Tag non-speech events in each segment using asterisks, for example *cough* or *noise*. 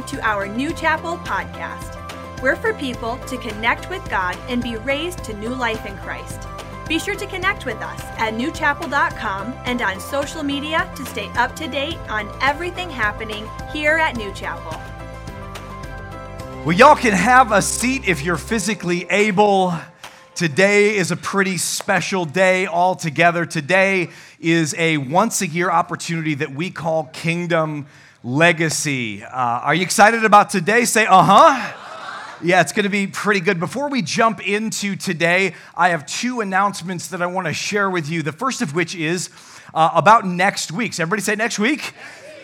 listening to our New Chapel podcast. We're for people to connect with God and be raised to new life in Christ. Be sure to connect with us at newchapel.com and on social media to stay up to date on everything happening here at New Chapel. Well, y'all can have a seat if you're physically able. Today is a pretty special day altogether. Today is a once a year opportunity that we call Kingdom Legacy. Uh, are you excited about today? Say, uh huh. Yeah, it's going to be pretty good. Before we jump into today, I have two announcements that I want to share with you. The first of which is uh, about next week. So, everybody say next week.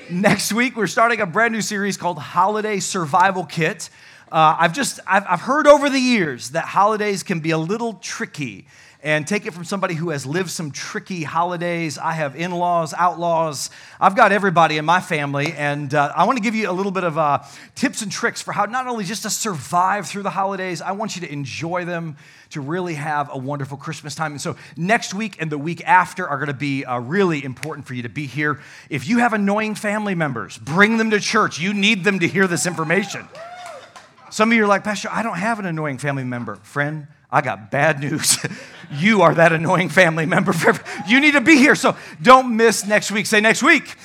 Next week, we're starting a brand new series called Holiday Survival Kit. Uh, I've just I've, I've heard over the years that holidays can be a little tricky and take it from somebody who has lived some tricky holidays. I have in laws, outlaws. I've got everybody in my family. And uh, I want to give you a little bit of uh, tips and tricks for how not only just to survive through the holidays, I want you to enjoy them, to really have a wonderful Christmas time. And so next week and the week after are going to be uh, really important for you to be here. If you have annoying family members, bring them to church. You need them to hear this information. Some of you are like, Pastor, I don't have an annoying family member. Friend, I got bad news. *laughs* you are that annoying family member. you need to be here. So don't miss next week. Say next week.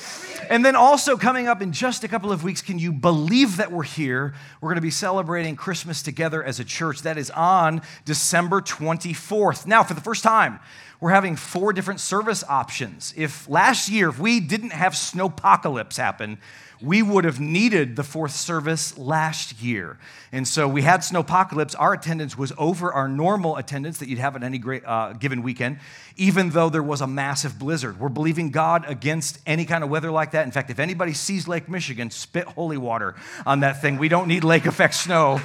And then also coming up in just a couple of weeks, can you believe that we're here? We're going to be celebrating Christmas together as a church. That is on December 24th. Now, for the first time, we're having four different service options. If last year, if we didn't have snowpocalypse happen, we would have needed the fourth service last year. And so we had snowpocalypse. Our attendance was over our normal attendance that you'd have at any great, uh, given weekend, even though there was a massive blizzard. We're believing God against any kind of weather like that. In fact, if anybody sees Lake Michigan, spit holy water on that thing. We don't need lake effect snow.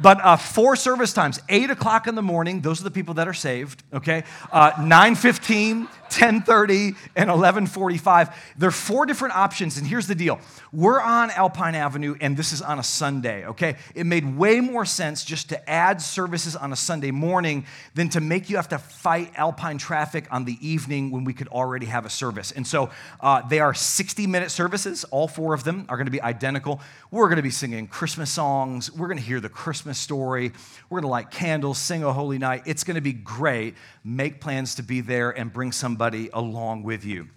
But uh, four service times, 8 o'clock in the morning, those are the people that are saved, okay? Uh, 9.15, 10.30, and 11.45. There are four different options, and here's the deal. We're on Alpine Avenue, and this is on a Sunday, okay? It made way more sense just to add services on a Sunday morning than to make you have to fight Alpine traffic on the evening when we could already have a service. And so uh, they are 60-minute services. All four of them are going to be identical. We're going to be singing Christmas songs. We're going to hear the Christmas story. We're going to light candles, sing a holy night. It's going to be great. Make plans to be there and bring somebody along with you.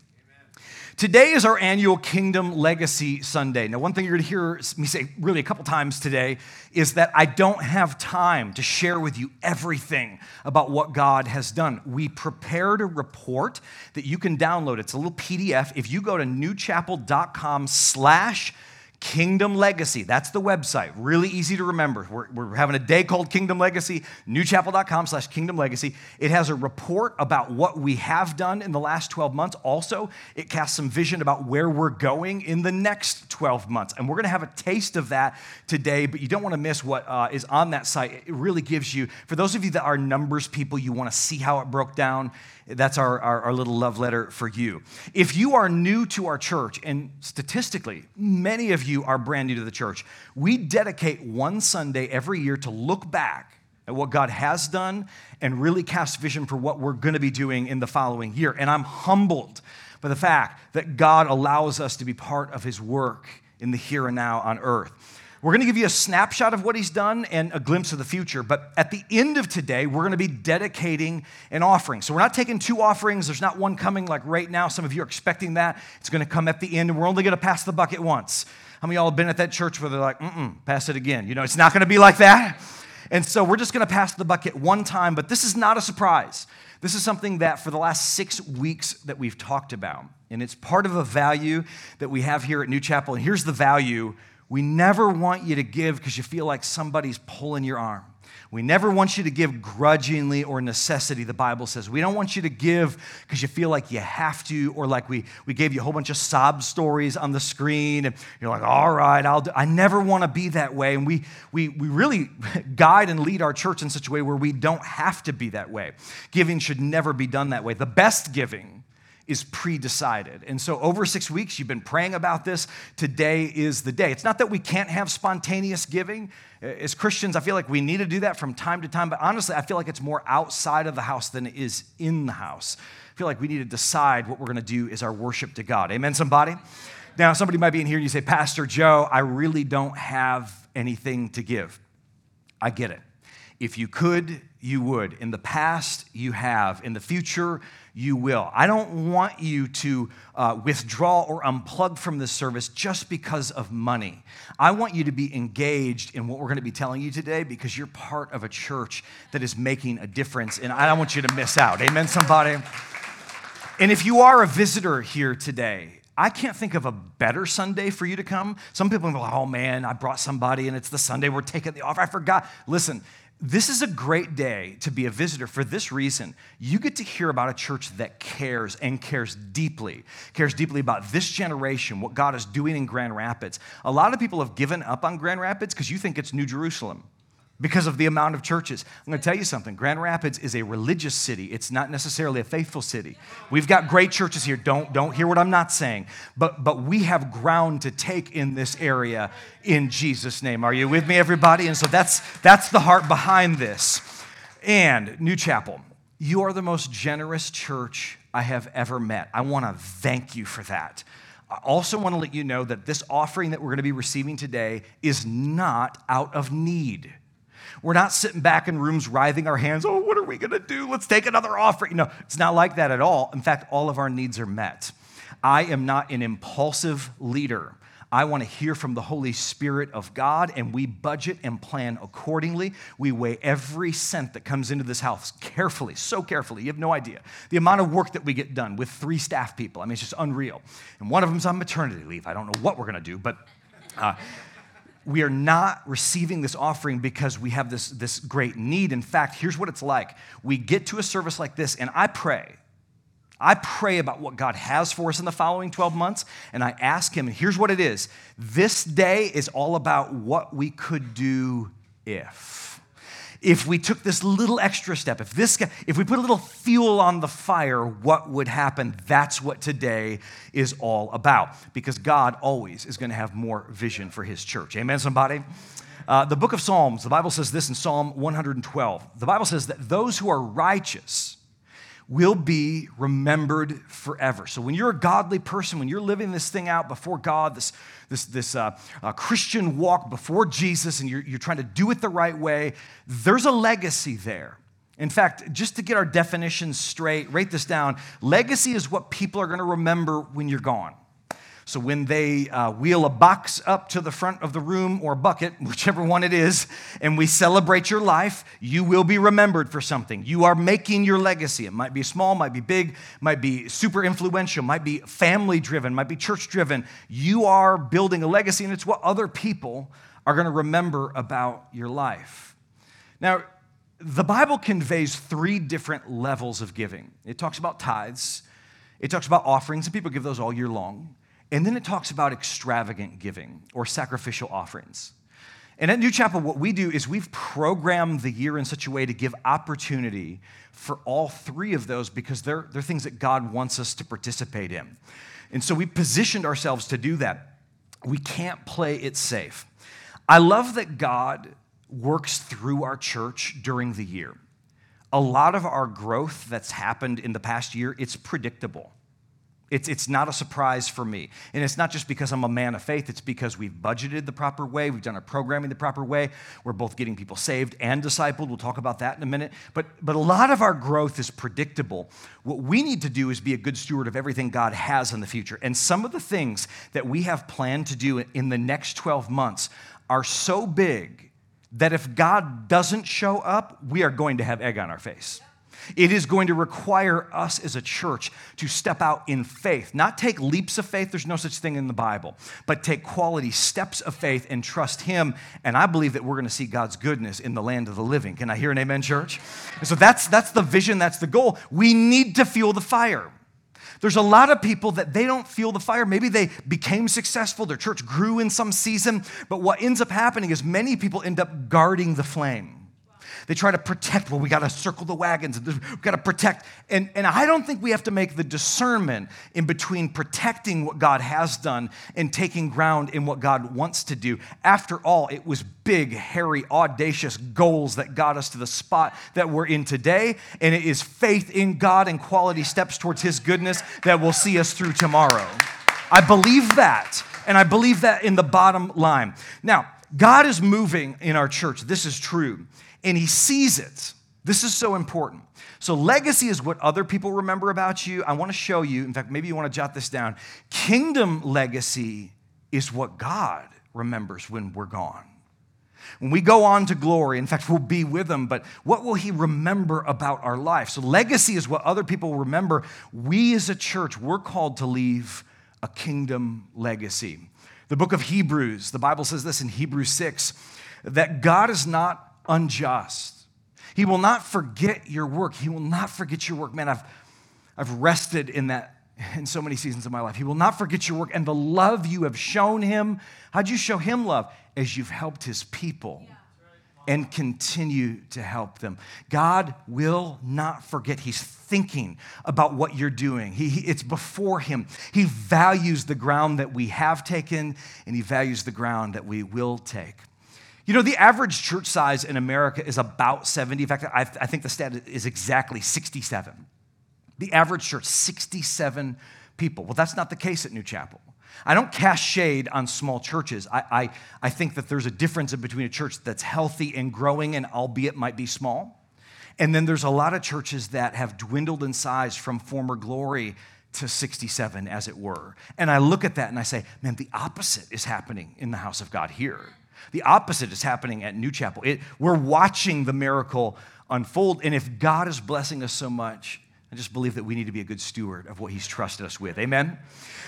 Today is our annual Kingdom Legacy Sunday. Now, one thing you're going to hear me say really a couple times today is that I don't have time to share with you everything about what God has done. We prepared a report that you can download. It's a little PDF. If you go to newchapel.com slash Kingdom Legacy. That's the website. Really easy to remember. We're, we're having a day called Kingdom Legacy, newchapel.com slash Kingdom Legacy. It has a report about what we have done in the last 12 months. Also, it casts some vision about where we're going in the next 12 months. And we're going to have a taste of that today, but you don't want to miss what uh, is on that site. It really gives you, for those of you that are numbers people, you want to see how it broke down that's our, our, our, little love letter for you. If you are new to our church, and statistically, many of you are brand new to the church, we dedicate one Sunday every year to look back at what God has done and really cast vision for what we're going to be doing in the following year. And I'm humbled by the fact that God allows us to be part of His work in the here and now on earth. We're going to give you a snapshot of what he's done and a glimpse of the future. But at the end of today, we're going to be dedicating an offering. So we're not taking two offerings. There's not one coming like right now. Some of you are expecting that. It's going to come at the end, and we're only going to pass the bucket once. How many y'all have been at that church where they're like, mm pass it again? You know, it's not going to be like that. And so we're just going to pass the bucket one time, but this is not a surprise. This is something that for the last six weeks that we've talked about. And it's part of a value that we have here at New Chapel. And here's the value we never want you to give because you feel like somebody's pulling your arm. We never want you to give grudgingly or necessity, the Bible says. We don't want you to give because you feel like you have to, or like we, we gave you a whole bunch of sob stories on the screen, and you're like, all right, I'll do. I never want to be that way. And we, we, we really *laughs* guide and lead our church in such a way where we don't have to be that way. Giving should never be done that way. The best giving is pre decided. And so, over six weeks, you've been praying about this. Today is the day. It's not that we can't have spontaneous giving. As Christians, I feel like we need to do that from time to time, but honestly, I feel like it's more outside of the house than it is in the house. I feel like we need to decide what we're going to do is our worship to God. Amen, somebody? Now, somebody might be in here and you say, Pastor Joe, I really don't have anything to give. I get it. If you could, you would. In the past, you have. In the future, you will. I don't want you to uh, withdraw or unplug from this service just because of money. I want you to be engaged in what we're going to be telling you today because you're part of a church that is making a difference, and I don't want you to miss out. Amen, somebody? And if you are a visitor here today, I can't think of a better Sunday for you to come. Some people go, oh man, I brought somebody and it's the Sunday we're taking the offer. I forgot. Listen, this is a great day to be a visitor for this reason. You get to hear about a church that cares and cares deeply, cares deeply about this generation, what God is doing in Grand Rapids. A lot of people have given up on Grand Rapids because you think it's New Jerusalem because of the amount of churches. I'm going to tell you something Grand Rapids is a religious city, it's not necessarily a faithful city. We've got great churches here. Don't, don't hear what I'm not saying. But, but we have ground to take in this area in Jesus' name. Are you with me, everybody? And so that's, that's the heart behind this. And New Chapel, you are the most generous church I have ever met. I want to thank you for that. I also want to let you know that this offering that we're going to be receiving today is not out of need. We're not sitting back in rooms writhing our hands, oh, what are we going to do? Let's take another offering. No, it's not like that at all. In fact, all of our needs are met. I am not an impulsive leader. I want to hear from the Holy Spirit of God, and we budget and plan accordingly. We weigh every cent that comes into this house carefully, so carefully. You have no idea. The amount of work that we get done with three staff people, I mean, it's just unreal. And one of them's on maternity leave. I don't know what we're going to do, but. Uh, we are not receiving this offering because we have this, this great need. In fact, here's what it's like we get to a service like this, and I pray. I pray about what God has for us in the following 12 months, and I ask Him, and here's what it is this day is all about what we could do if if we took this little extra step, if this if we put a little fuel on the fire, what would happen? That's what today is all about. Because God always is going to have more vision for his church. Amen, somebody? Uh, the book of Psalms, the Bible says this in Psalm 112. The Bible says that those who are righteous will be remembered forever. So when you're a godly person, when you're living this thing out before God, this, this, this uh, uh, Christian walk before Jesus, and you're, you're trying to do it the right way, there's a legacy there. In fact, just to get our definitions straight, write this down. Legacy is what people are going to remember when you're gone. So when they uh, wheel a box up to the front of the room or bucket, *laughs* whichever one it is, and we celebrate your life, you will be remembered for something. You are making your legacy. It might be small, might be big, might be super influential, might be family driven, might be church driven. You are building a legacy, and it's what other people are going to remember about your life. Now, the Bible conveys three different levels of giving. It talks about tithes, it talks about offerings, and people give those all year long. And then it talks about extravagant giving or sacrificial offerings. And at New Chapel, what we do is we've programmed the year in such a way to give opportunity for all three of those because they're, they're things that God wants us to participate in. And so we positioned ourselves to do that. We can't play it safe. I love that God works through our church during the year. A lot of our growth that's happened in the past year, it's predictable. It's, it's not a surprise for me. And it's not just because I'm a man of faith, it's because we've budgeted the proper way, we've done our programming the proper way. We're both getting people saved and discipled. We'll talk about that in a minute. But, but a lot of our growth is predictable. What we need to do is be a good steward of everything God has in the future. And some of the things that we have planned to do in the next 12 months are so big that if God doesn't show up, we are going to have egg on our face. It is going to require us as a church to step out in faith, not take leaps of faith, there's no such thing in the Bible, but take quality steps of faith and trust Him. And I believe that we're going to see God's goodness in the land of the living. Can I hear an amen, church? And so that's, that's the vision, that's the goal. We need to fuel the fire. There's a lot of people that they don't feel the fire. Maybe they became successful, their church grew in some season, but what ends up happening is many people end up guarding the flame. They try to protect, well, we got to circle the wagons, we've got to protect. And, and I don't think we have to make the discernment in between protecting what God has done and taking ground in what God wants to do. After all, it was big, hairy, audacious goals that got us to the spot that we're in today. And it is faith in God and quality steps towards His goodness that will see us through tomorrow. I believe that. And I believe that in the bottom line. Now, God is moving in our church. This is true. And He sees it. This is so important. So, legacy is what other people remember about you. I want to show you, in fact, maybe you want to jot this down. Kingdom legacy is what God remembers when we're gone. When we go on to glory, in fact, we'll be with him, but what will he remember about our life? So, legacy is what other people remember. We as a church, we're called to leave a kingdom legacy. The book of Hebrews, the Bible says this in Hebrews 6 that God is not unjust. He will not forget your work. He will not forget your work. Man, I've, I've rested in that in so many seasons of my life. He will not forget your work and the love you have shown him. How'd you show him love? As you've helped his people and continue to help them. God will not forget. He's thinking about what you're doing. He, he, it's before him. He values the ground that we have taken and he values the ground that we will take. You know, the average church size in America is about 70. In fact, I, I think the stat is exactly 67. The average church, 67 people. Well, that's not the case at New Chapel. I don't cast shade on small churches. I, I, I think that there's a difference between a church that's healthy and growing, and albeit might be small. And then there's a lot of churches that have dwindled in size from former glory to 67, as it were. And I look at that and I say, man, the opposite is happening in the house of God here. The opposite is happening at New Chapel. It, we're watching the miracle unfold. And if God is blessing us so much, I just believe that we need to be a good steward of what He's trusted us with. Amen?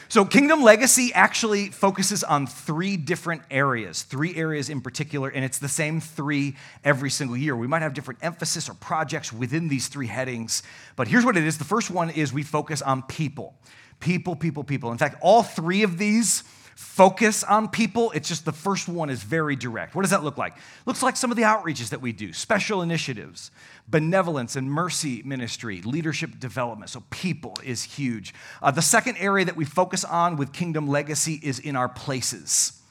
So, Kingdom Legacy actually focuses on three different areas, three areas in particular, and it's the same three every single year. We might have different emphasis or projects within these three headings, but here's what it is the first one is we focus on people. People, people, people. In fact, all three of these focus on people. It's just the first one is very direct. What does that look like? Looks like some of the outreaches that we do, special initiatives, benevolence and mercy ministry, leadership development. So, people is huge. Uh, the second area that we focus on with Kingdom Legacy is in our places.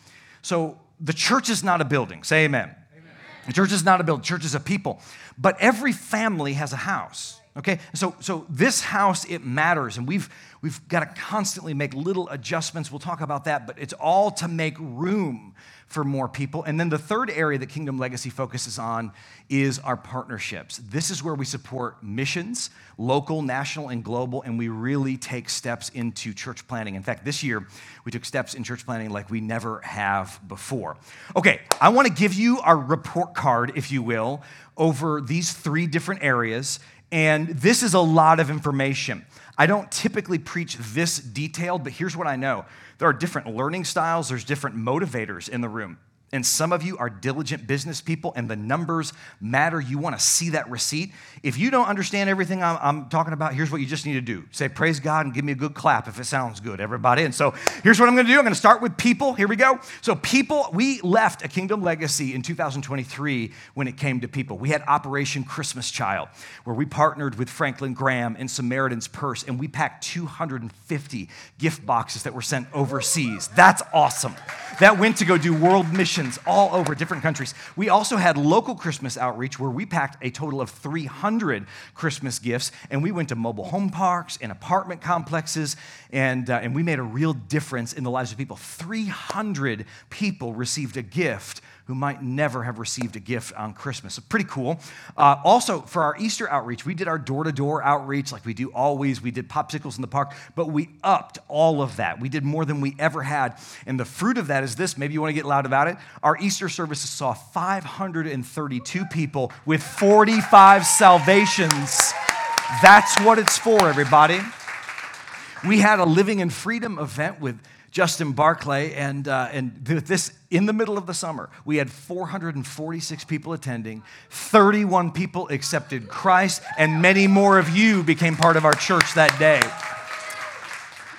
So, the church is not a building. Say amen. amen. The church is not a building, church is a people. But every family has a house. Okay, so so this house it matters, and we've we've got to constantly make little adjustments. We'll talk about that, but it's all to make room for more people. And then the third area that Kingdom Legacy focuses on is our partnerships. This is where we support missions, local, national, and global, and we really take steps into church planting In fact, this year we took steps in church planting like we never have before. Okay, I want to give you our report card, if you will, over these three different areas and this is a lot of information. I don't typically preach this detailed, but here's what I know there are different learning styles, there's different motivators in the room. And some of you are diligent business people, and the numbers matter. You want to see that receipt. If you don't understand everything I'm, I'm, talking about, here's what you just need to do say, Praise God, and give me a good clap if it sounds good, everybody. And so here's what I'm going to do I'm going to start with people. Here we go. So, people, we left a kingdom legacy in 2023 when it came to people. We had Operation Christmas Child, where we partnered with Franklin Graham and Samaritan's Purse, and we packed 250 gift boxes that were sent overseas. That's awesome. That went to go do world missions missions all over different countries. We also had local Christmas outreach where we packed a total of 300 Christmas gifts, and we went to mobile home parks and apartment complexes, and, uh, and we made a real difference in the lives of people. 300 people received a gift who might never have received a gift on Christmas. So pretty cool. Uh, also, for our Easter outreach, we did our door to door outreach like we do always. We did popsicles in the park, but we upped all of that. We did more than we ever had. And the fruit of that is this maybe you want to get loud about it. Our Easter services saw 532 people with 45 salvations. That's what it's for, everybody. We had a Living in Freedom event with Justin Barclay, and, uh, and this in the middle of the summer. We had 446 people attending, 31 people accepted Christ, and many more of you became part of our church that day.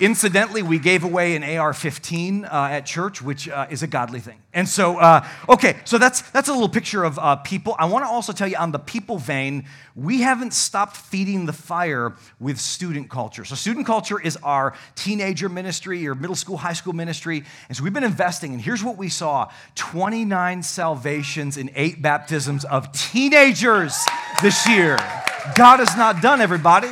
Incidentally, we gave away an AR 15 uh, at church, which uh, is a godly thing. And so, uh, okay, so that's, that's a little picture of uh, people. I want to also tell you on the people vein, we haven't stopped feeding the fire with student culture. So, student culture is our teenager ministry or middle school, high school ministry. And so, we've been investing, and here's what we saw 29 salvations and eight baptisms of teenagers this year. God is not done, everybody.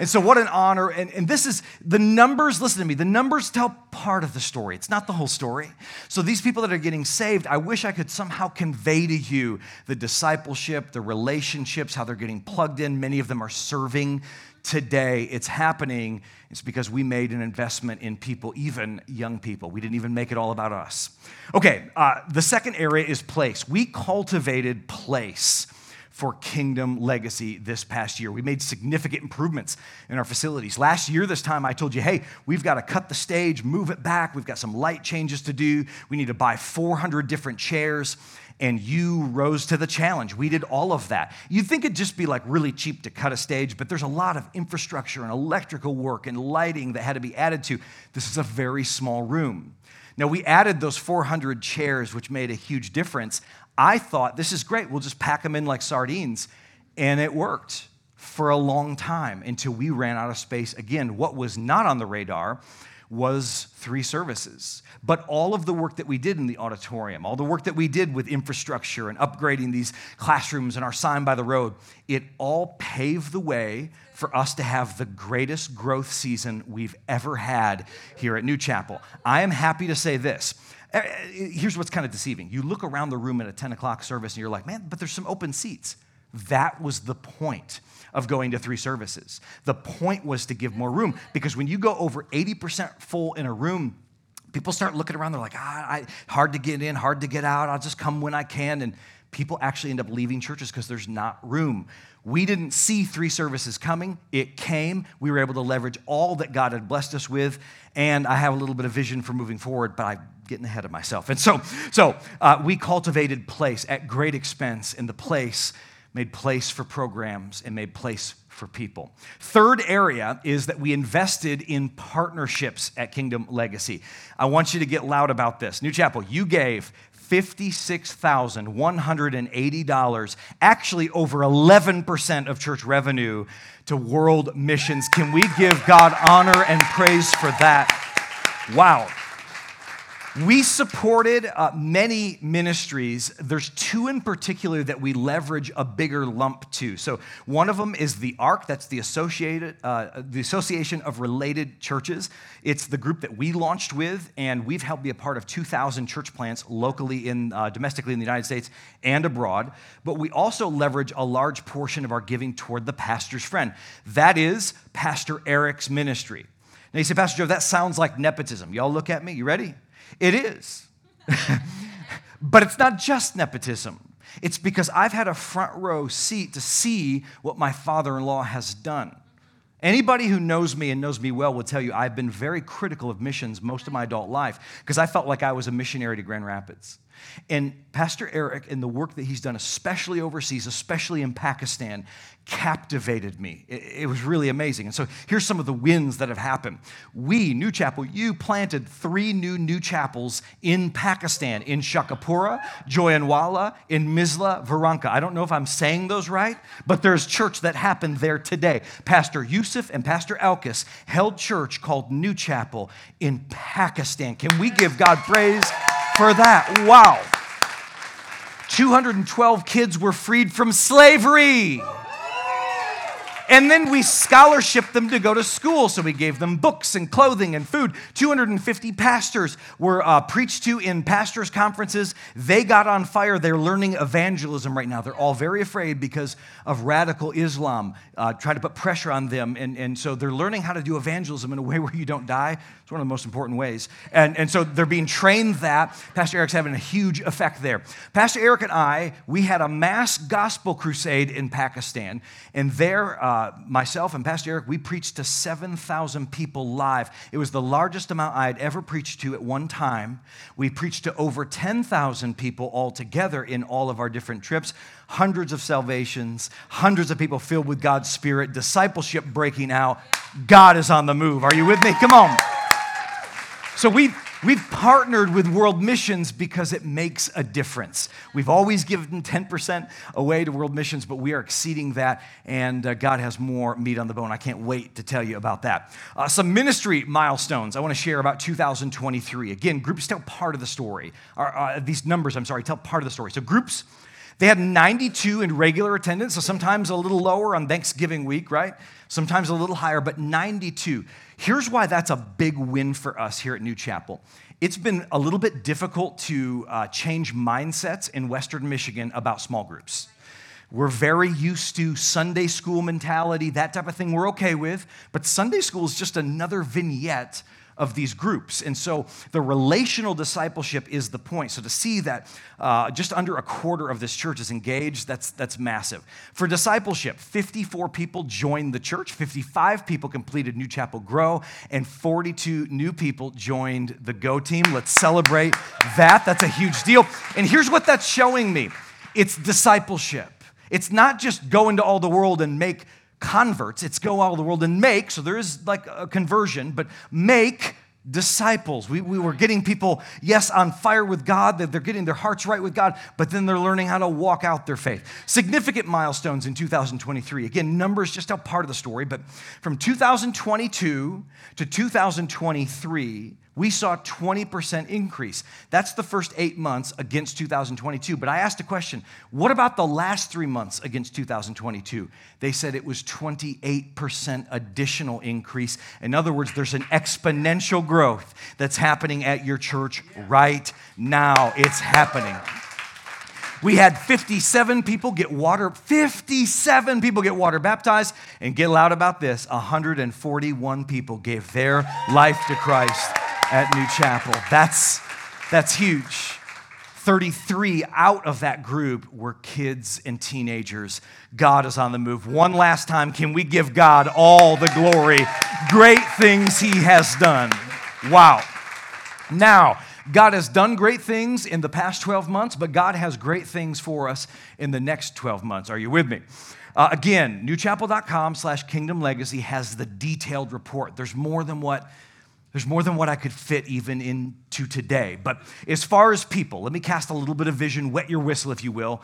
And so, what an honor. And, and this is the numbers, listen to me, the numbers tell part of the story. It's not the whole story. So, these people that are getting saved, I wish I could somehow convey to you the discipleship, the relationships, how they're getting plugged in. Many of them are serving today. It's happening. It's because we made an investment in people, even young people. We didn't even make it all about us. Okay, uh, the second area is place. We cultivated place for Kingdom Legacy this past year. We made significant improvements in our facilities. Last year, this time, I told you, hey, we've got to cut the stage, move it back. We've got some light changes to do. We need to buy 400 different chairs. And you rose to the challenge. We did all of that. You'd think it'd just be like really cheap to cut a stage, but there's a lot of infrastructure and electrical work and lighting that had to be added to. This is a very small room. Now, we added those 400 chairs, which made a huge difference. I thought, this is great, we'll just pack them in like sardines. And it worked for a long time until we ran out of space again. What was not on the radar was three services. But all of the work that we did in the auditorium, all the work that we did with infrastructure and upgrading these classrooms and our sign by the road, it all paved the way for us to have the greatest growth season we've ever had here at New Chapel. I am happy to say this Eh, eh, eh, here's what's kind of deceiving. You look around the room at a 10 o'clock service and you're like, man, but there's some open seats. That was the point of going to three services. The point was to give more room because when you go over 80% full in a room, people start looking around. They're like, ah, I, hard to get in, hard to get out. I'll just come when I can. And people actually end up leaving churches because there's not room. We didn't see three services coming. It came. We were able to leverage all that God had blessed us with. And I have a little bit of vision for moving forward, but I'm getting ahead of myself. And so, so uh, we cultivated place at great expense, and the place made place for programs and made place for people. Third area is that we invested in partnerships at Kingdom Legacy. I want you to get loud about this. New Chapel, you gave $56,180, actually over 11% of church revenue to world missions. Can we give God honor and praise for that? Wow. We supported uh, many ministries. There's two in particular that we leverage a bigger lump to. So one of them is the ARC. That's the associated uh, the Association of Related Churches. It's the group that we launched with, and we've helped be a part of 2,000 church plants locally in uh, domestically in the United States and abroad. But we also leverage a large portion of our giving toward the pastor's friend. That is Pastor Eric's ministry. Now you say, Pastor Joe, that sounds like nepotism. Y'all look at me. You ready? It is. *laughs* but it's not just nepotism. It's because I've had a front row seat to see what my father in law has done. Anybody who knows me and knows me well will tell you I've been very critical of missions most of my adult life because I felt like I was a missionary to Grand Rapids. And Pastor Eric and the work that he's done, especially overseas, especially in Pakistan, captivated me. It, it, was really amazing. And so here's some of the wins that have happened. We, New Chapel, you planted three new new chapels in Pakistan, in Sheikhupura, Jayanwala, in Misla, Varanka. I don't know if I'm saying those right, but there's church that happened there today. Pastor Yusuf and Pastor Elkis held church called New Chapel in Pakistan. Can we give God praise for that? Wow. 212 kids were freed from slavery. And then we scholarship them to go to school. So we gave them books and clothing and food. 250 pastors were uh, preached to in pastors' conferences. They got on fire. They're learning evangelism right now. They're all very afraid because of radical Islam, uh, trying to put pressure on them. And, and so they're learning how to do evangelism in a way where you don't die. It's one of the most important ways. And, and so they're being trained that. Pastor Eric's having a huge effect there. Pastor Eric and I, we had a mass gospel crusade in Pakistan. And there, uh, Uh, myself and Pastor Eric, we preached to 7,000 people live. It was the largest amount I had ever preached to at one time. We preached to over 10,000 people altogether in all of our different trips hundreds of salvations, hundreds of people filled with God's Spirit, discipleship breaking out. God is on the move. Are you with me? Come on. So we've, we've partnered with World Missions because it makes a difference. We've always given 10% away to World Missions, but we are exceeding that, and uh, God has more meat on the bone. I can't wait to tell you about that. Uh, some ministry milestones I want to share about 2023. Again, groups tell part of the story. Or, uh, these numbers, I'm sorry, tell part of the story. So groups They had 92 in regular attendance, so sometimes a little lower on Thanksgiving week, right? Sometimes a little higher, but 92. Here's why that's a big win for us here at New Chapel. It's been a little bit difficult to uh, change mindsets in Western Michigan about small groups. We're very used to Sunday school mentality, that type of thing we're okay with, but Sunday school is just another vignette of these groups. And so the relational discipleship is the point. So to see that uh, just under a quarter of this church is engaged, that's, that's massive. For discipleship, 54 people joined the church, 55 people completed New Chapel Grow, and 42 new people joined the Go team. Let's celebrate that. That's a huge deal. And here's what that's showing me it's discipleship. It's not just go into all the world and make converts. It's go out the world and make, so there is like a conversion, but make disciples. We, we were getting people, yes, on fire with God, that they're getting their hearts right with God, but then they're learning how to walk out their faith. Significant milestones in 2023. Again, numbers just a part of the story, but from 2022 to 2023, we saw 20% increase. That's the first eight months against 2022. But I asked a question what about the last three months against 2022? They said it was 28% additional increase. In other words, there's an exponential growth that's happening at your church right now. It's happening. We had 57 people get water, 57 people get water baptized, and get loud about this 141 people gave their life to Christ at New Chapel. That's, that's huge. 33 out of that group were kids and teenagers. God is on the move. One last time, can we give God all the glory? Great things He has done. Wow. Now, God has done great things in the past 12 months, but God has great things for us in the next 12 months. Are you with me? Uh, again, newchapel.com slash kingdom legacy has the detailed report. There's more than what there's more than what I could fit even into today. But as far as people, let me cast a little bit of vision, wet your whistle, if you will.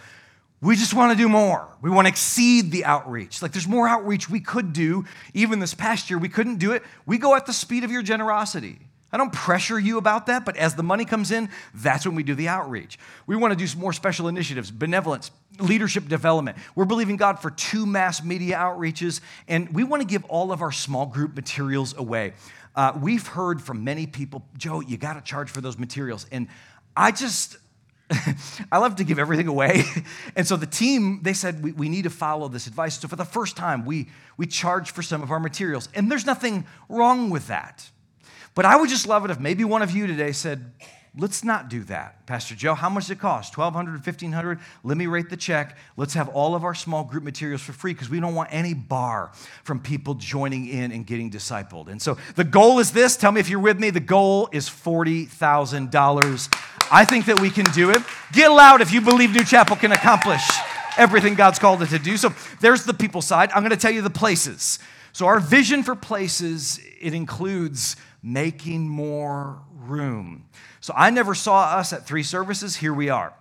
We just want to do more. We want to exceed the outreach. Like there's more outreach we could do. Even this past year, we couldn't do it. We go at the speed of your generosity. I don't pressure you about that, but as the money comes in, that's when we do the outreach. We want to do some more special initiatives, benevolence, leadership development. We're believing God for two mass media outreaches, and we want to give all of our small group materials away. Uh, we've heard from many people, Joe, you got to charge for those materials. And I just, *laughs* I love to give everything away. *laughs* and so the team, they said, we, we need to follow this advice. So for the first time, we, we charge for some of our materials. And there's nothing wrong with that. But I would just love it if maybe one of you today said, Let's not do that. Pastor Joe, how much does it cost? 1200 1500 Let me rate the check. Let's have all of our small group materials for free because we don't want any bar from people joining in and getting discipled. And so the goal is this. Tell me if you're with me. The goal is $40,000. I think that we can do it. Get loud if you believe New Chapel can accomplish everything God's called it to do. So there's the people side. I'm going to tell you the places. So our vision for places, it includes making more room. So I never saw us at three services. Here we are.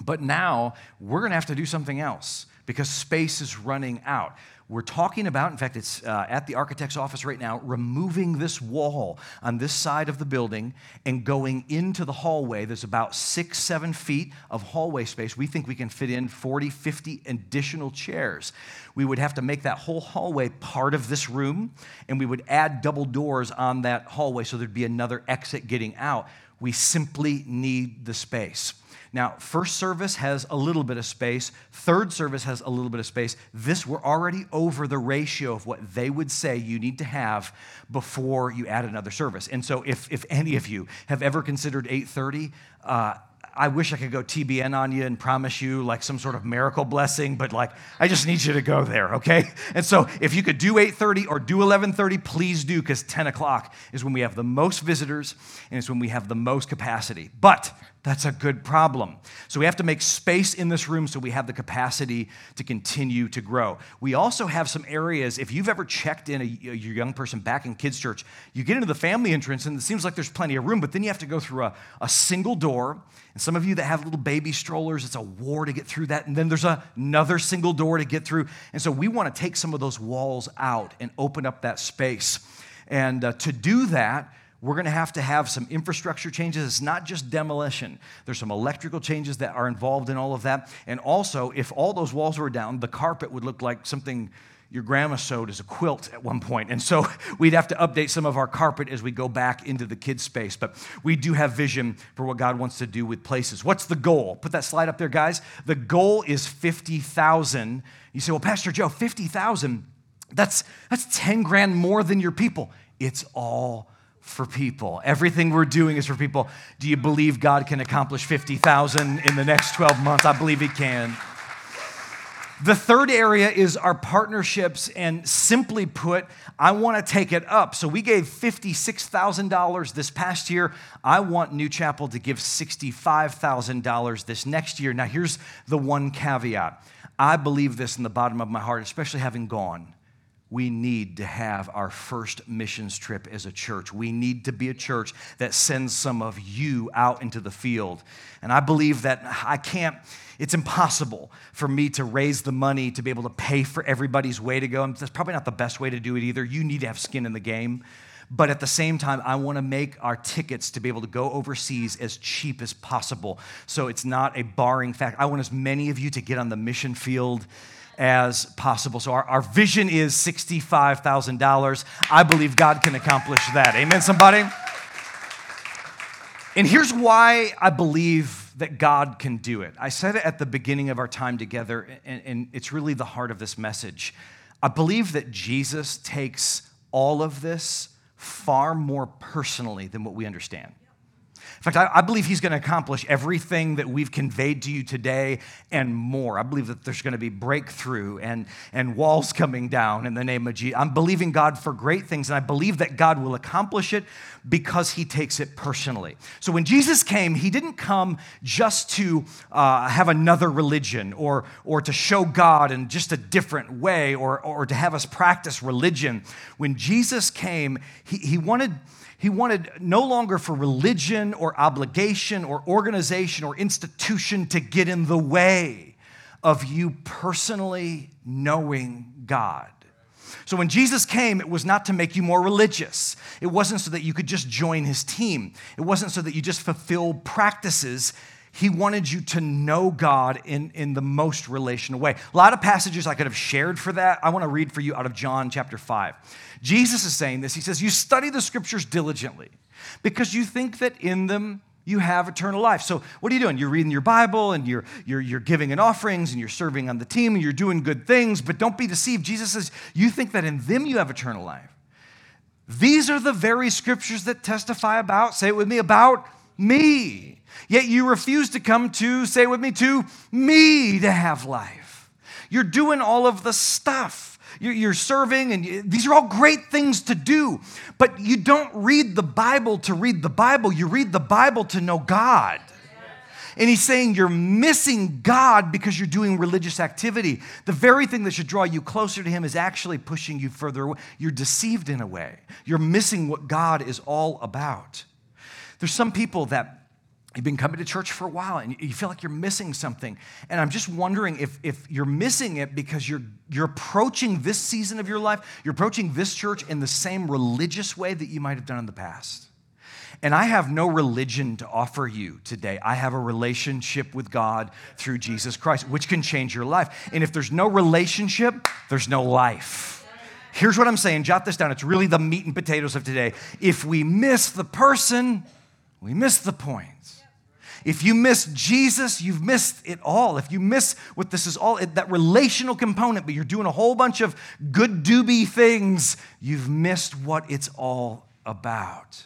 But now we're going to have to do something else because space is running out. We're talking about, in fact, it's uh, at the architect's office right now, removing this wall on this side of the building and going into the hallway. There's about six, seven feet of hallway space. We think we can fit in 40, 50 additional chairs. We would have to make that whole hallway part of this room, and we would add double doors on that hallway so there'd be another exit getting out. We simply need the space. Now, first service has a little bit of space, third service has a little bit of space. This, we're already over the ratio of what they would say you need to have before you add another service. And so, if, if any of you have ever considered 830, uh, I wish I could go TBN on you and promise you like some sort of miracle blessing, but like I just need you to go there, okay? And so if you could do 8:30 or do 11:30, please do, because 10 o'clock is when we have the most visitors and it's when we have the most capacity. But that's a good problem. So we have to make space in this room so we have the capacity to continue to grow. We also have some areas, if you've ever checked in a, your young person back in kids' church, you get into the family entrance and it seems like there's plenty of room, but then you have to go through a, a single door. And some of you that have little baby strollers, it's a war to get through that. And then there's a, another single door to get through. And so we want to take some of those walls out and open up that space. And uh, to do that, we're going to have to have some infrastructure changes. It's not just demolition, there's some electrical changes that are involved in all of that. And also, if all those walls were down, the carpet would look like something your grandma sewed as a quilt at one point. And so *laughs* we'd have to update some of our carpet as we go back into the kids' space. But we do have vision for what God wants to do with places. What's the goal? Put that slide up there, guys. The goal is 50,000. You say, well, Pastor Joe, 50,000, that's, that's 10 grand more than your people. It's all for people. Everything we're doing is for people. Do you believe God can accomplish 50,000 in the next 12 months? I believe He can. The third area is our partnerships, and simply put, I want to take it up. So we gave $56,000 this past year. I want New Chapel to give $65,000 this next year. Now, here's the one caveat I believe this in the bottom of my heart, especially having gone we need to have our first missions trip as a church. We need to be a church that sends some of you out into the field. And I believe that I can't, it's impossible for me to raise the money to be able to pay for everybody's way to go. And that's probably not the best way to do it either. You need to have skin in the game. But at the same time, I want to make our tickets to be able to go overseas as cheap as possible. So it's not a barring fact. I want as many of you to get on the mission field as possible. So our, our vision is $65,000. I believe God can accomplish that. Amen, somebody? And here's why I believe that God can do it. I said it at the beginning of our time together, and, and it's really the heart of this message. I believe that Jesus takes all of this far more personally than what we understand. In fact, I, I believe he's going to accomplish everything that we've conveyed to you today and more. I believe that there's going to be breakthrough and, and walls coming down in the name of Jesus. I'm believing God for great things, and I believe that God will accomplish it because he takes it personally. So when Jesus came, he didn't come just to uh, have another religion or, or to show God in just a different way or, or to have us practice religion. When Jesus came, he, he wanted he wanted no longer for religion or obligation or organization or institution to get in the way of you personally knowing God. So when Jesus came, it was not to make you more religious. It wasn't so that you could just join his team. It wasn't so that you just fulfill practices. He wanted you to know God in, in the most relational way. A lot of passages I could have shared for that. I want to read for you out of John chapter 5. Jesus is saying this. He says, You study the scriptures diligently because you think that in them you have eternal life. So, what are you doing? You're reading your Bible and you're, you're, you're giving in offerings and you're serving on the team and you're doing good things, but don't be deceived. Jesus says, You think that in them you have eternal life. These are the very scriptures that testify about, say it with me, about me. Yet you refuse to come to, say with me, to me to have life. You're doing all of the stuff you're serving, and these are all great things to do. But you don't read the Bible to read the Bible, you read the Bible to know God. And he's saying you're missing God because you're doing religious activity. The very thing that should draw you closer to him is actually pushing you further away. You're deceived in a way. You're missing what God is all about. There's some people that You've been coming to church for a while and you feel like you're missing something. And I'm just wondering if, if you're missing it because you're, you're approaching this season of your life, you're approaching this church in the same religious way that you might have done in the past. And I have no religion to offer you today. I have a relationship with God through Jesus Christ, which can change your life. And if there's no relationship, there's no life. Here's what I'm saying jot this down. It's really the meat and potatoes of today. If we miss the person, we miss the point. If you miss Jesus, you've missed it all. If you miss what this is all, that relational component, but you're doing a whole bunch of good doobie things, you've missed what it's all about.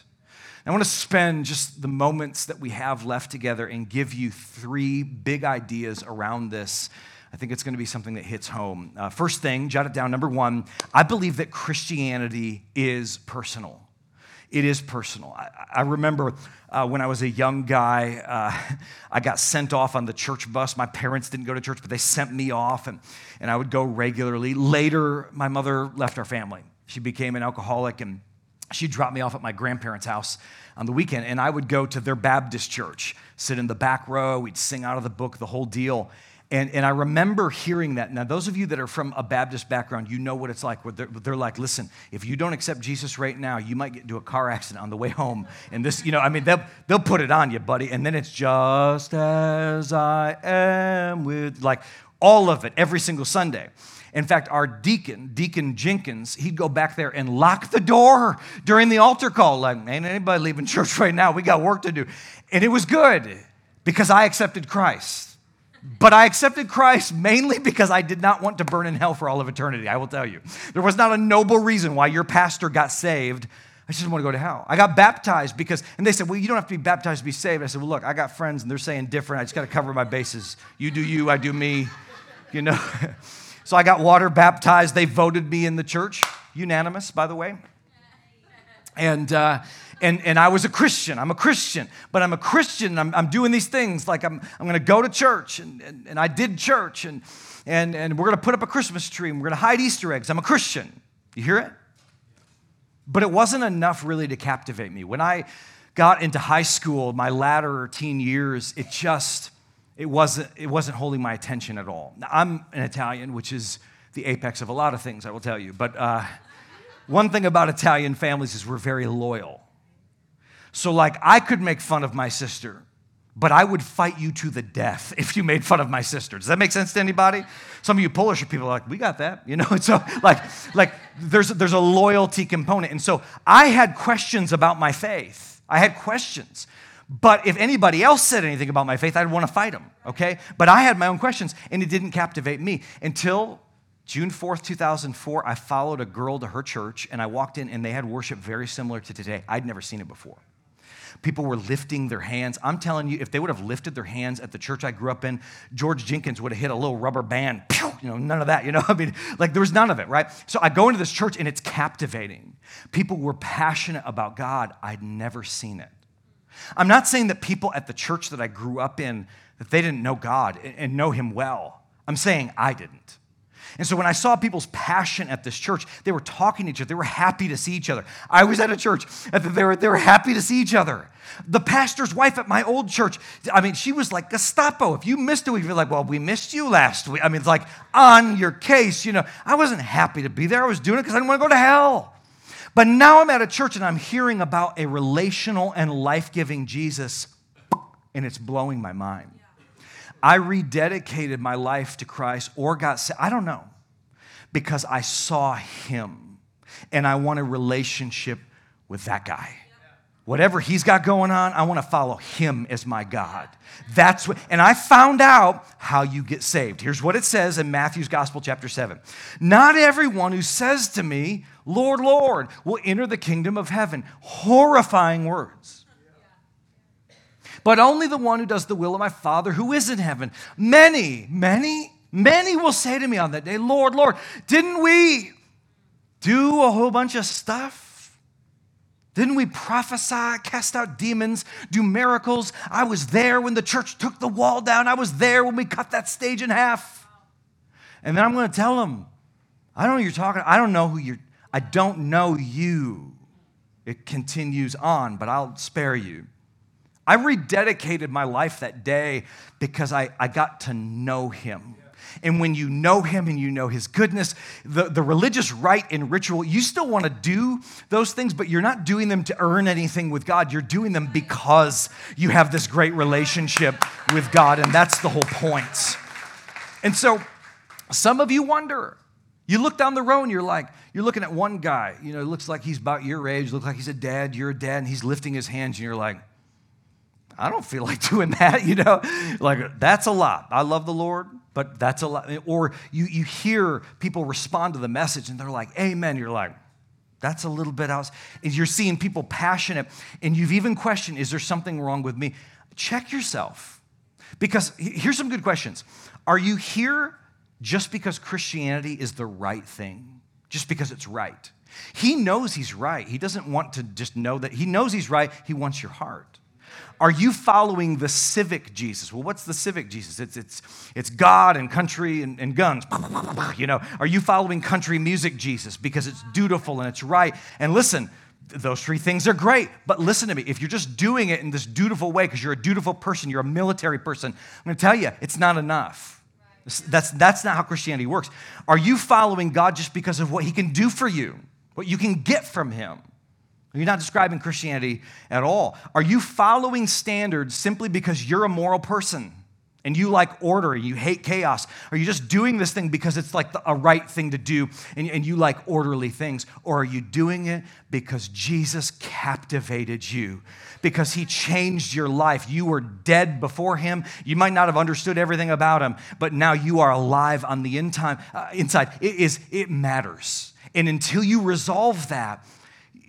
I want to spend just the moments that we have left together and give you three big ideas around this. I think it's going to be something that hits home. Uh, first thing, jot it down. Number one, I believe that Christianity is personal it is personal. I, I remember uh, when I was a young guy, uh, *laughs* I got sent off on the church bus. My parents didn't go to church, but they sent me off, and, and I would go regularly. Later, my mother left our family. She became an alcoholic, and she dropped me off at my grandparents' house on the weekend, and I would go to their Baptist church, sit in the back row, we'd sing out of the book, the whole deal. And, and I remember hearing that. Now, those of you that are from a Baptist background, you know what it's like. They're, they're, like, listen, if you don't accept Jesus right now, you might get into a car accident on the way home. And this, you know, I mean, they'll, they'll put it on you, buddy. And then it's just as I am with, like, all of it every single Sunday. In fact, our deacon, Deacon Jenkins, he'd go back there and lock the door during the altar call. Like, ain't anybody leaving church right now. We got work to do. And it was good because I accepted Christ. But I accepted Christ mainly because I did not want to burn in hell for all of eternity, I will tell you. There was not a noble reason why your pastor got saved. I just didn't want to go to hell. I got baptized because, and they said, well, you don't have to be baptized to be saved. I said, well, look, I got friends and they're saying different. I just got to cover my bases. You do you, I do me, *laughs* you know. *laughs* so I got water baptized. They voted me in the church, unanimous, by the way. And, uh, and, and I was a Christian. I'm a Christian, but I'm a Christian. I'm, I'm doing these things like I'm, I'm going to go to church, and, and, and I did church, and, and, and we're going to put up a Christmas tree, and we're going to hide Easter eggs. I'm a Christian. You hear it? But it wasn't enough really to captivate me. When I got into high school, my latter teen years, it just, it wasn't, it wasn't holding my attention at all. Now, I'm an Italian, which is the apex of a lot of things, I will tell you. But uh, one thing about Italian families is we're very loyal. So, like, I could make fun of my sister, but I would fight you to the death *laughs* if you made fun of my sister. Does that make sense to anybody? Some of you Polish people are like, we got that, *laughs* you know? so, like, like there's, there's a loyalty component. And so I had questions about my faith. I had questions. But if anybody else said anything about my faith, I'd want to fight them, okay? But I had my own questions, and it didn't captivate me until June 4th, 2004. I followed a girl to her church, and I walked in, and they had worship very similar to today. I'd never seen it before. People were lifting their hands. I'm telling you, if they would have lifted their hands at the church I grew up in, George Jenkins would have hit a little rubber band. *laughs* Pew! You know, none of that. You know, *laughs* I mean, like there was none of it, right? So I go into this church and it's captivating. People were passionate about God. I'd never seen it. I'm not saying that people at the church that I grew up in that they didn't know God and know Him well. I'm saying I didn't. And so when I saw people's passion at this church, they were talking to each other. They were happy to see each other. I was at a church, they were, they were happy to see each other. The pastor's wife at my old church, I mean, she was like Gestapo. If you missed a week, you're like, well, we missed you last week. I mean, it's like on your case, you know. I wasn't happy to be there. I was doing it because I didn't want to go to hell. But now I'm at a church and I'm hearing about a relational and life giving Jesus, and it's blowing my mind. I rededicated my life to Christ or got saved. I don't know. Because I saw him and I want a relationship with that guy. Whatever he's got going on, I want to follow him as my God. That's what, and I found out how you get saved. Here's what it says in Matthew's Gospel, chapter 7. Not everyone who says to me, Lord, Lord, will enter the kingdom of heaven. Horrifying words but only the one who does the will of my Father who is in heaven. Many, many, many will say to me on that day, Lord, Lord, didn't we do a whole bunch of stuff? Didn't we prophesy, cast out demons, do miracles? I was there when the church took the wall down. I was there when we cut that stage in half. And then I'm going to tell them, I don't know who you're talking. I don't know who you're. I don't know you. It continues on, but I'll spare you. I rededicated my life that day because I, I got to know him. And when you know him and you know his goodness, the, the religious rite and ritual, you still want to do those things, but you're not doing them to earn anything with God. You're doing them because you have this great relationship with God, and that's the whole point. And so some of you wonder, you look down the road and you're like, you're looking at one guy, you know, it looks like he's about your age, looks like he's a dad, you're a dad, and he's lifting his hands, and you're like, I don't feel like *laughs* doing that, you know? Like, that's a lot. I love the Lord, but that's a lot. Or you, you hear people respond to the message and they're like, Amen. You're like, that's a little bit else. And you're seeing people passionate, and you've even questioned, is there something wrong with me? Check yourself. Because here's some good questions. Are you here just because Christianity is the right thing? Just because it's right? He knows he's right. He doesn't want to just know that. He knows he's right. He wants your heart. Are you following the civic Jesus? Well, what's the civic Jesus? It's, it's, it's God and country and, and guns. You know, are you following country music Jesus because it's dutiful and it's right? And listen, those three things are great, but listen to me. If you're just doing it in this dutiful way because you're a dutiful person, you're a military person, I'm going to tell you, it's not enough. That's, that's not how Christianity works. Are you following God just because of what He can do for you, what you can get from Him? You're not describing Christianity at all. Are you following standards simply because you're a moral person? and you like order and you hate chaos? Are you just doing this thing because it's like a right thing to do and, and you like orderly things? Or are you doing it because Jesus captivated you? Because he changed your life. You were dead before him. You might not have understood everything about him, but now you are alive on the in time, uh, inside. It, is, it matters. And until you resolve that,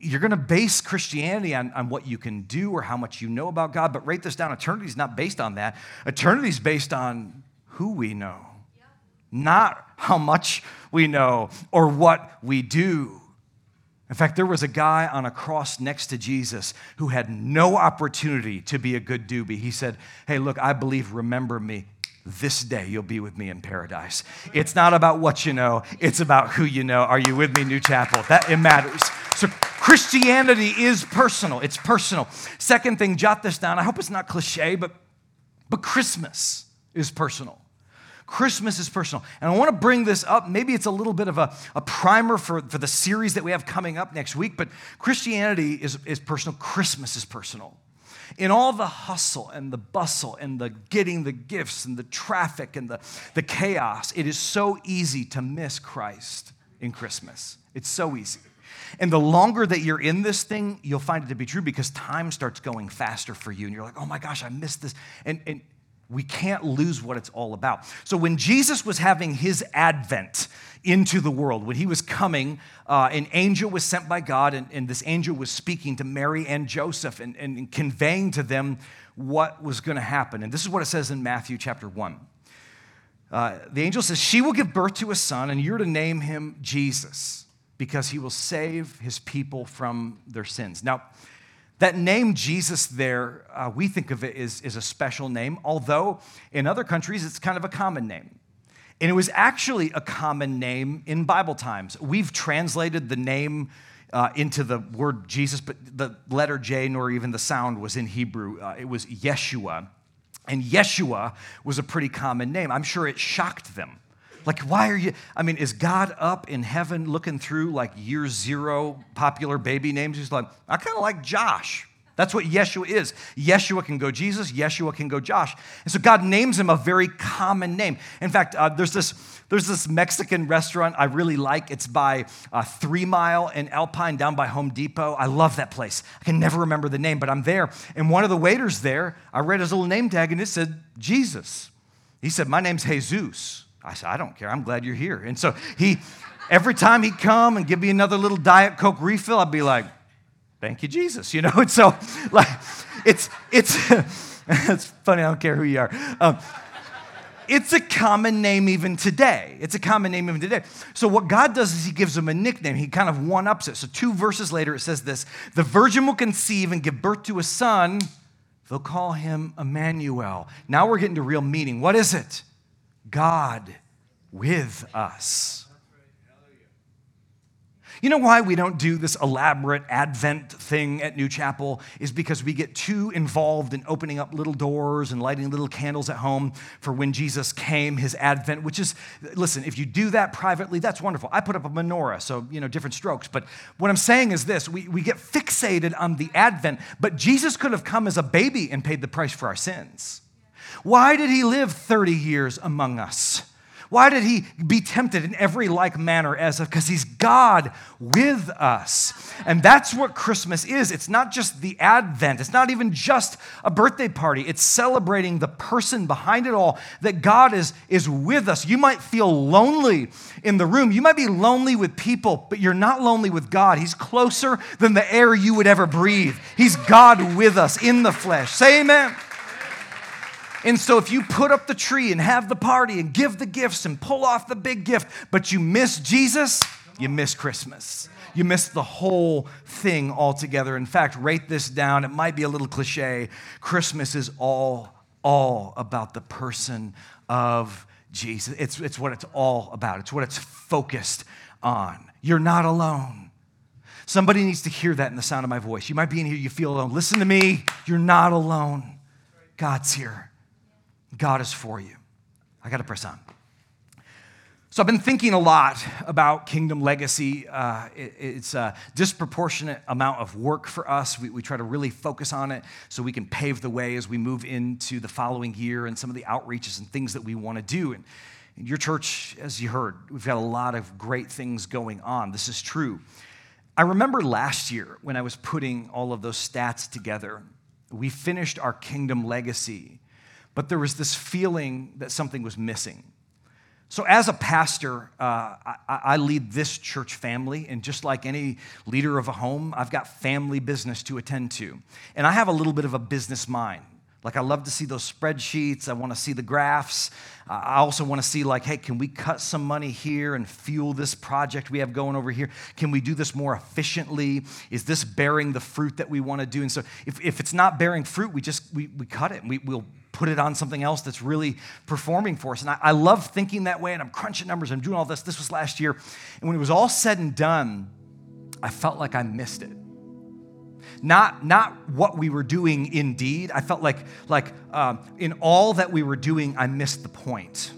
you're going to base Christianity on, on what you can do or how much you know about God, but write this down. Eternity is not based on that. Eternity is based on who we know, yeah. not how much we know or what we do. In fact, there was a guy on a cross next to Jesus who had no opportunity to be a good doobie. He said, Hey, look, I believe, remember me this day you'll be with me in paradise. It's not about what you know, it's about who you know. Are you with me, New Chapel? That it matters. So Christianity is personal. It's personal. Second thing, jot this down. I hope it's not cliche, but but Christmas is personal. Christmas is personal. And I want to bring this up. Maybe it's a little bit of a, a primer for, for the series that we have coming up next week, but Christianity is, is personal. Christmas is personal in all the hustle and the bustle and the getting the gifts and the traffic and the, the chaos, it is so easy to miss Christ in Christmas. It's so easy. And the longer that you're in this thing, you'll find it to be true because time starts going faster for you. And you're like, oh my gosh, I missed this. And, and we can't lose what it's all about. So when Jesus was having his advent into the world, when he was coming, uh, an angel was sent by God, and, and, this angel was speaking to Mary and Joseph and, and, conveying to them what was going to happen. And this is what it says in Matthew chapter 1. Uh, the angel says, She will give birth to a son, and you're to name him Jesus, because he will save his people from their sins. Now, that name Jesus there, uh, we think of it as, as a special name, although in other countries it's kind of a common name. And it was actually a common name in Bible times. We've translated the name uh, into the word Jesus, but the letter J nor even the sound was in Hebrew. Uh, it was Yeshua. And Yeshua was a pretty common name. I'm sure it shocked them. Like, why are you? I mean, is God up in heaven looking through like year zero popular baby names? He's like, I kind of like Josh. That's what Yeshua is. Yeshua can go Jesus, Yeshua can go Josh. And so God names him a very common name. In fact, uh, there's, this, there's this Mexican restaurant I really like. It's by uh, Three Mile in Alpine down by Home Depot. I love that place. I can never remember the name, but I'm there. And one of the waiters there, I read his little name tag and it said Jesus. He said, My name's Jesus. I said, I don't care. I'm glad you're here. And so he, every time he'd come and give me another little Diet Coke refill, I'd be like, thank you, Jesus. *laughs* You know, and so like, it's, it's, *laughs* it's funny. I don't care who you are. Um, it's a common name even today. It's a common name even today. So, what God does is He gives them a nickname. He kind of one ups it. So, two verses later, it says this The virgin will conceive and give birth to a son. They'll call him Emmanuel. Now we're getting to real meaning. What is it? God with us. You know why we don't do this elaborate Advent thing at New Chapel? Is because we get too involved in opening up little doors and lighting little candles at home for when Jesus came, his Advent, which is, listen, if you do that privately, that's wonderful. I put up a menorah, so, you know, different strokes. But what I'm saying is this we, we get fixated on the Advent, but Jesus could have come as a baby and paid the price for our sins. Why did he live 30 years among us? Why did he be tempted in every like manner as of? Because he's God with us. And that's what Christmas is. It's not just the Advent, it's not even just a birthday party. It's celebrating the person behind it all, that God is, is with us. You might feel lonely in the room, you might be lonely with people, but you're not lonely with God. He's closer than the air you would ever breathe. He's God with us in the flesh. Say amen. And so, if you put up the tree and have the party and give the gifts and pull off the big gift, but you miss Jesus, you miss Christmas. You miss the whole thing altogether. In fact, write this down. It might be a little cliche. Christmas is all, all about the person of Jesus. It's, it's what it's all about, it's what it's focused on. You're not alone. Somebody needs to hear that in the sound of my voice. You might be in here, you feel alone. Listen to me. You're not alone. God's here. God is for you. I got to press on. So I've been thinking a lot about kingdom legacy. Uh, it, it's a disproportionate amount of work for us. We, we, try to really focus on it so we can pave the way as we move into the following year and some of the outreaches and things that we want to do. And, and your church, as you heard, we've got a lot of great things going on. This is true. I remember last year when I was putting all of those stats together, we finished our kingdom legacy, but there was this feeling that something was missing so, as a pastor, uh, I, I, lead this church family, and just like any leader of a home, I've got family business to attend to. And I have a little bit of a business mind. Like, I love to see those spreadsheets, I want to see the graphs. I also want to see, like, hey, can we cut some money here and fuel this project we have going over here? Can we do this more efficiently? Is this bearing the fruit that we want to do? And so, if, if it's not bearing fruit, we just we, we cut it and we, we'll put it on something else that's really performing for us. And I, I love thinking that way, and I'm crunching numbers, I'm doing all this. This was last year. And when it was all said and done, I felt like I missed it. Not, not what we were doing indeed. I felt like, like um, in all that we were doing, I missed the point.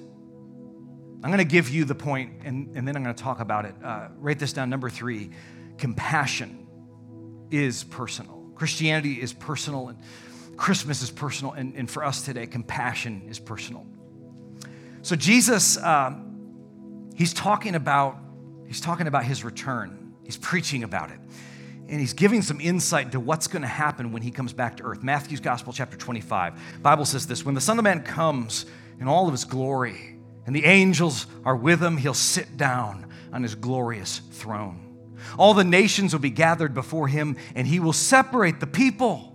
I'm going to give you the point, and, and then I'm going to talk about it. Uh, write this down. Number three compassion is personal. Christianity is personal. And Christmas is personal, and, and for us today, compassion is personal. So Jesus, um, he's talking about he's talking about his return. He's preaching about it, and he's giving some insight to what's going to happen when he comes back to earth. Matthew's Gospel, chapter 25. Bible says this: When the Son of Man comes in all of his glory, and the angels are with him, he'll sit down on his glorious throne. All the nations will be gathered before him, and he will separate the people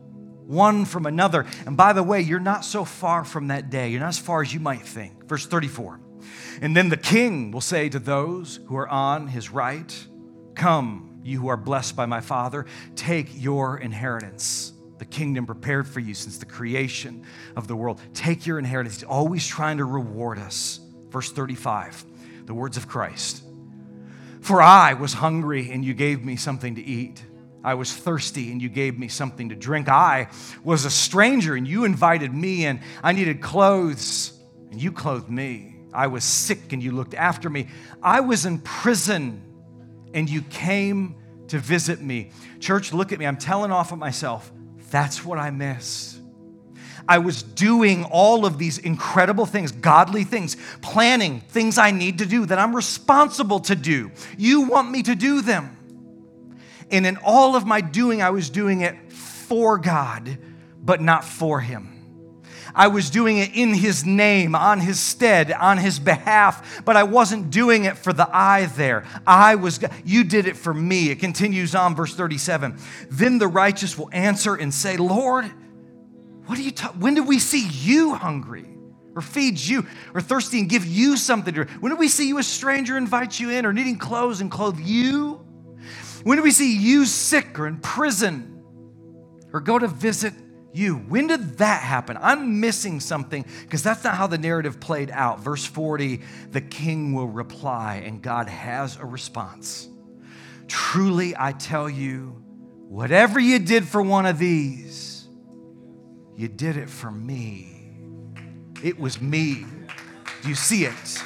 one from another. And by the way, you're not so far from that day. You're not as far as you might think. Verse 34. And then the king will say to those who are on his right, Come, you who are blessed by my Father, take your inheritance. The kingdom prepared for you since the creation of the world. Take your inheritance. He's always trying to reward us. Verse 35, the words of Christ. For I was hungry and you gave me something to eat. I was thirsty and you gave me something to drink. I was a stranger and you invited me and I needed clothes and you clothed me. I was sick and you looked after me. I was in prison and you came to visit me. Church, look at me. I'm telling off of myself. That's what I missed. I was doing all of these incredible things, godly things, planning things I need to do that I'm responsible to do. You want me to do them. And in all of my doing, I was doing it for God, but not for Him. I was doing it in His name, on His stead, on His behalf, but I wasn't doing it for the I there. I was, you did it for me. It continues on, verse 37. Then the righteous will answer and say, Lord, what do you ta- when did we see you hungry? Or feed you, or thirsty and give you something to drink? When did we see you a stranger invite you in, or needing clothes and clothe you? When do we see you sick or in prison or go to visit you? When did that happen? I'm missing something because that's not how the narrative played out. Verse 40 the king will reply, and God has a response. Truly, I tell you, whatever you did for one of these, you did it for me. It was me. Do you see it?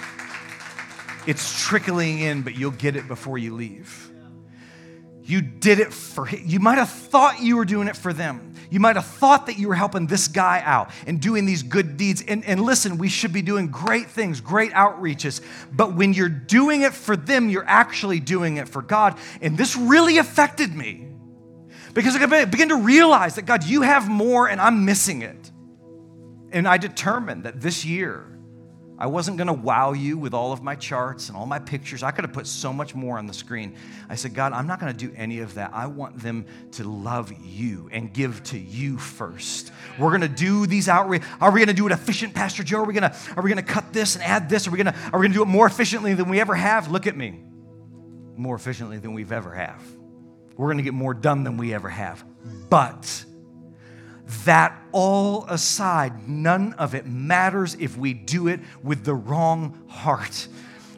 It's trickling in, but you'll get it before you leave. You did it for. You might have thought you were doing it for them. You might have thought that you were helping this guy out and doing these good deeds. And, and listen, we should be doing great things, great outreaches. But when you're doing it for them, you're actually doing it for God. And this really affected me because I began to realize that, God, you have more and I'm missing it. And I determined that this year, I wasn't going to wow you with all of my charts and all my pictures. I could have put so much more on the screen. I said, God, I'm not going to do any of that. I want them to love you and give to you first. We're going to do these outreach. Are we going to do it efficient, Pastor Joe? Are we going to are we going to cut this and add this? Are we going to are we going to do it more efficiently than we ever have? Look at me. More efficiently than we've ever have. We're going to get more done than we ever have. But that all aside, none of it matters if we do it with the wrong heart.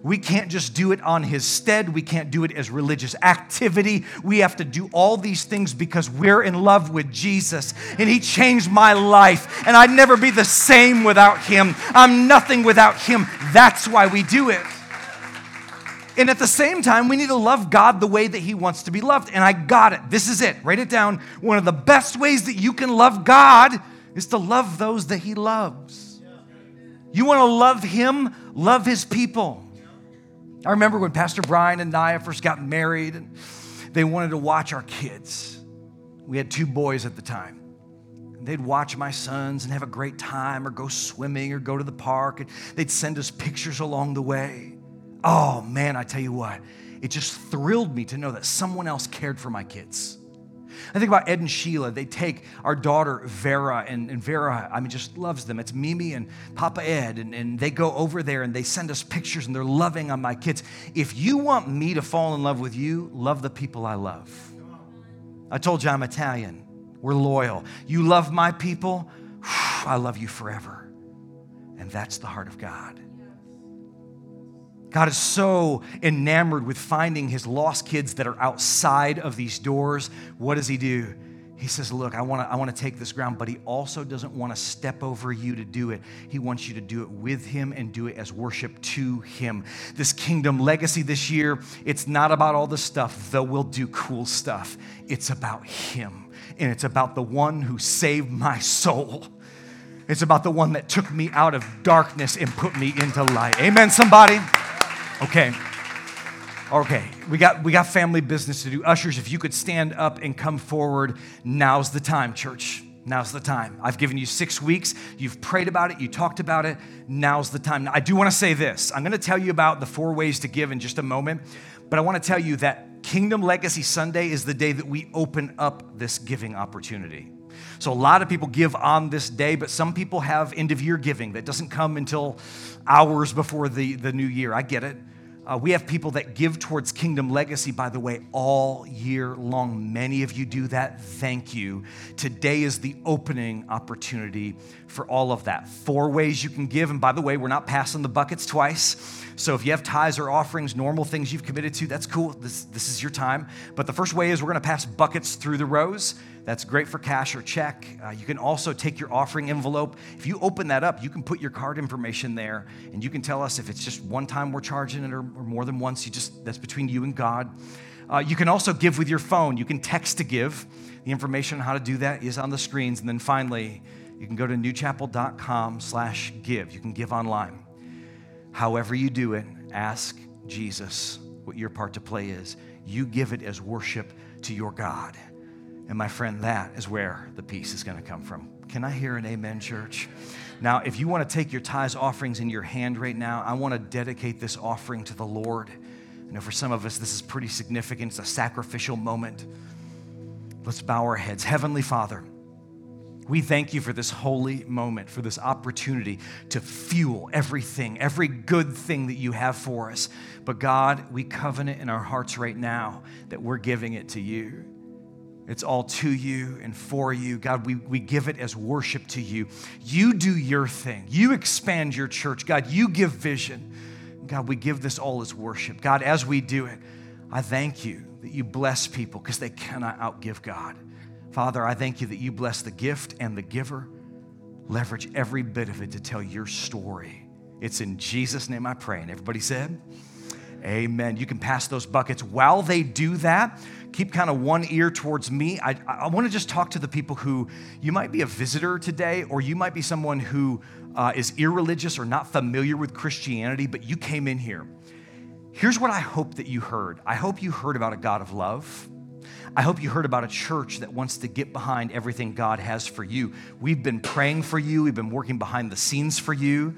We can't just do it on his stead. We can't do it as religious activity. We have to do all these things because we're in love with Jesus and he changed my life. And I'd never be the same without him. I'm nothing without him. That's why we do it. And at the same time, we need to love God the way that He wants to be loved. And I got it. This is it. Write it down. One of the best ways that you can love God is to love those that He loves. You want to love Him, love His people. I remember when Pastor Brian and Naya first got married, and they wanted to watch our kids. We had two boys at the time. They'd watch my sons and have a great time, or go swimming, or go to the park, and they'd send us pictures along the way. Oh man, I tell you what, it just thrilled me to know that someone else cared for my kids. I think about Ed and Sheila. They take our daughter Vera, and, and, Vera, I mean, just loves them. It's Mimi and Papa Ed, and, and they go over there and they send us pictures and they're loving on my kids. If you want me to fall in love with you, love the people I love. I told you I'm Italian. We're loyal. You love my people, *sighs* I love you forever. And that's the heart of God. God is so enamored with finding his lost kids that are outside of these doors. What does he do? He says, Look, I wanna, I wanna take this ground, but he also doesn't wanna step over you to do it. He wants you to do it with him and do it as worship to him. This kingdom legacy this year, it's not about all the stuff, though we'll do cool stuff. It's about him, and it's about the one who saved my soul. It's about the one that took me out of darkness and put me into light. Amen, somebody? Okay. Okay, we got we got family business to do. Ushers, if you could stand up and come forward, now's the time, church. Now's the time. I've given you six weeks. You've prayed about it. You talked about it. Now's the time. Now, I do want to say this. I'm going to tell you about the four ways to give in just a moment, but I want to tell you that Kingdom Legacy Sunday is the day that we open up this giving opportunity. So, a lot of people give on this day, but some people have end of year giving that doesn't come until hours before the, the new year. I get it. Uh, we have people that give towards Kingdom Legacy, by the way, all year long. Many of you do that. Thank you. Today is the opening opportunity for all of that. Four ways you can give. And by the way, we're not passing the buckets twice. So if you have tithes or offerings, normal things you've committed to, that's cool. This, this is your time. But the first way is we're going to pass buckets through the rows. That's great for cash or check. Uh, you can also take your offering envelope. If you open that up, you can put your card information there and you can tell us if it's just one time we're charging it or, or more than once. You just that's between you and God. Uh, you can also give with your phone. You can text to give. The information on how to do that is on the screens. And then finally, you can go to newchapel.com slash give. You can give online. However you do it, ask Jesus what your part to play is. You give it as worship to your God. And my friend, that is where the peace is going to come from. Can I hear an amen, church? Now, if you want to take your tithes offerings in your hand right now, I want to dedicate this offering to the Lord. You know, for some of us, this is pretty significant. It's a sacrificial moment. Let's bow our heads. Heavenly Father, we thank you for this holy moment, for this opportunity to fuel everything, every good thing that you have for us. But God, we covenant in our hearts right now that we're giving it to you. It's all to you and for you. God, we, we give it as worship to you. You do your thing. You expand your church. God, you give vision. God, we give this all as worship. God, as we do it, I thank you that you bless people because they cannot outgive God. Father, I thank you that you bless the gift and the giver. Leverage every bit of it to tell your story. It's in Jesus' name I pray. And everybody said, Amen. You can pass those buckets. While they do that, keep kind of one ear towards me. I, I want to just talk to the people who you might be a visitor today, or you might be someone who uh, is irreligious or not familiar with Christianity, but you came in here. Here's what I hope that you heard I hope you heard about a God of love. I hope you heard about a church that wants to get behind everything God has for you. We've been praying for you, we've been working behind the scenes for you.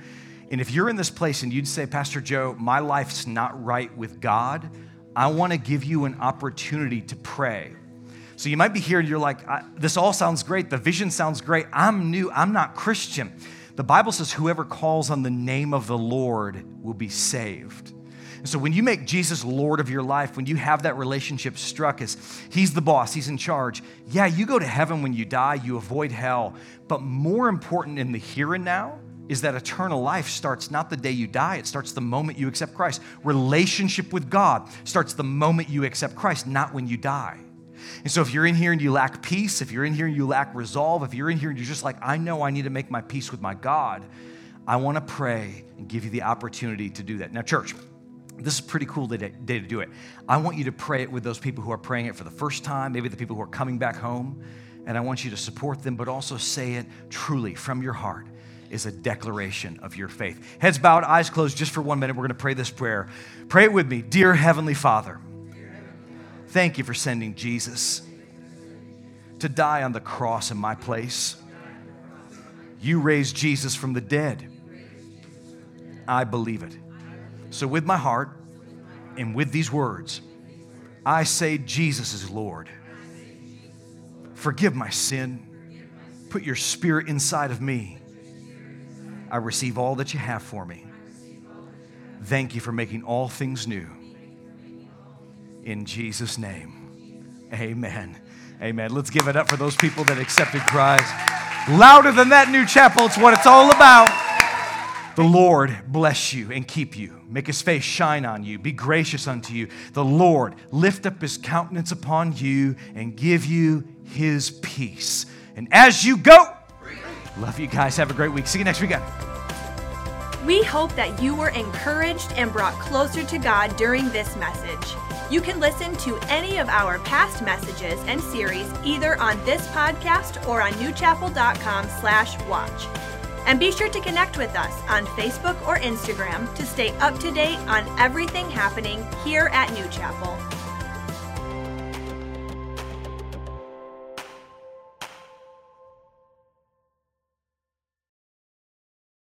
And if you're in this place and you'd say, Pastor Joe, my life's not right with God, I want to give you an opportunity to pray. So you might be here and you're like, this all sounds great. The vision sounds great. I'm new. I'm not Christian. The Bible says, whoever calls on the name of the Lord will be saved. And so when you make Jesus Lord of your life, when you have that relationship struck as He's the boss, He's in charge, yeah, you go to heaven when you die, you avoid hell. But more important in the here and now is that eternal life starts not the day you die, it starts the moment you accept Christ. Relationship with God starts the moment you accept Christ, not when you die. And so, if you're in here and you lack peace, if you're in here and you lack resolve, if you're in here and you're just like, I know I need to make my peace with my God, I want to pray and give you the opportunity to do that. Now, church, this is pretty cool day, to do it. I want you to pray it with those people who are praying it for the first time, maybe the people who are coming back home. And I want you to support them, but also say it truly from your heart is a declaration of your faith. Heads bowed, eyes closed, just for one minute. We're going to pray this prayer. Pray it with me. Dear Heavenly Father, thank you for sending Jesus to die on the cross in my place. You raised Jesus from the dead. I believe it. So, with my heart and with these words, I say, Jesus is Lord. Forgive my sin. Put your spirit inside of me. I receive all that you have for me. Thank you for making all things new. In Jesus' name, amen. Amen. Let's give it up for those people that accepted Christ. Louder than that, New Chapel. It's what it's all about. The Lord bless you and keep you. Make his face shine on you. Be gracious unto you. The Lord lift up his countenance upon you and give you his peace. And as you go, love you guys. Have a great week. See you next weekend. We hope that you were encouraged and brought closer to God during this message. You can listen to any of our past messages and series either on this podcast or on newchapel.com/watch. And be sure to connect with us on Facebook or Instagram to stay up to date on everything happening here at New Chapel.